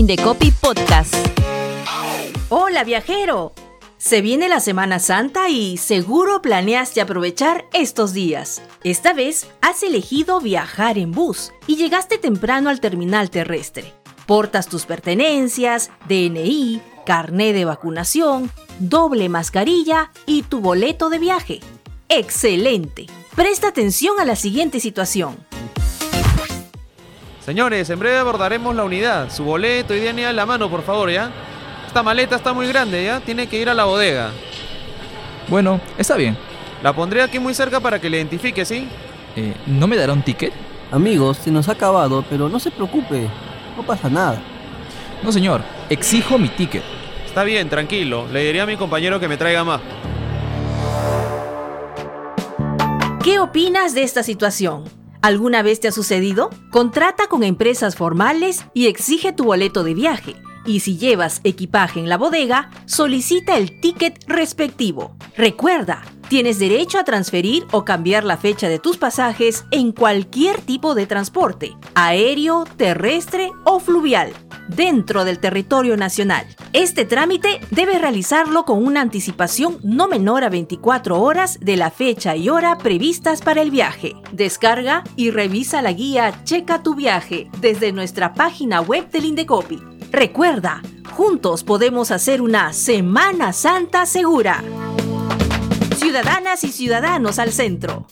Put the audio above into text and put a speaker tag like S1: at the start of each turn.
S1: Indecopi Podcast.
S2: Hola viajero. Se viene la Semana Santa y seguro planeaste aprovechar estos días. Esta vez has elegido viajar en bus y llegaste temprano al terminal terrestre. Portas tus pertenencias, DNI, carné de vacunación, doble mascarilla y tu boleto de viaje. ¡Excelente! Presta atención a la siguiente situación.
S3: Señores, en breve abordaremos la unidad. Su boleto y DNA en la mano, por favor, ¿ya? Esta maleta está muy grande, ¿ya? Tiene que ir a la bodega.
S4: Bueno, está bien.
S3: La pondré aquí muy cerca para que le identifique, ¿sí?
S4: Eh, ¿No me dará un ticket?
S5: Amigos, se nos ha acabado, pero no se preocupe, no pasa nada.
S4: No, señor. Exijo mi ticket.
S3: Está bien, tranquilo. Le diré a mi compañero que me traiga más.
S2: ¿Qué opinas de esta situación? ¿Alguna vez te ha sucedido? Contrata con empresas formales y exige tu boleto de viaje. Y si llevas equipaje en la bodega, solicita el ticket respectivo. Recuerda, tienes derecho a transferir o cambiar la fecha de tus pasajes en cualquier tipo de transporte, aéreo, terrestre o fluvial, dentro del territorio nacional. Este trámite debe realizarlo con una anticipación no menor a 24 horas de la fecha y hora previstas para el viaje. Descarga y revisa la guía Checa tu viaje desde nuestra página web del Indecopi. Recuerda, juntos podemos hacer una Semana Santa segura. Ciudadanas y ciudadanos al centro.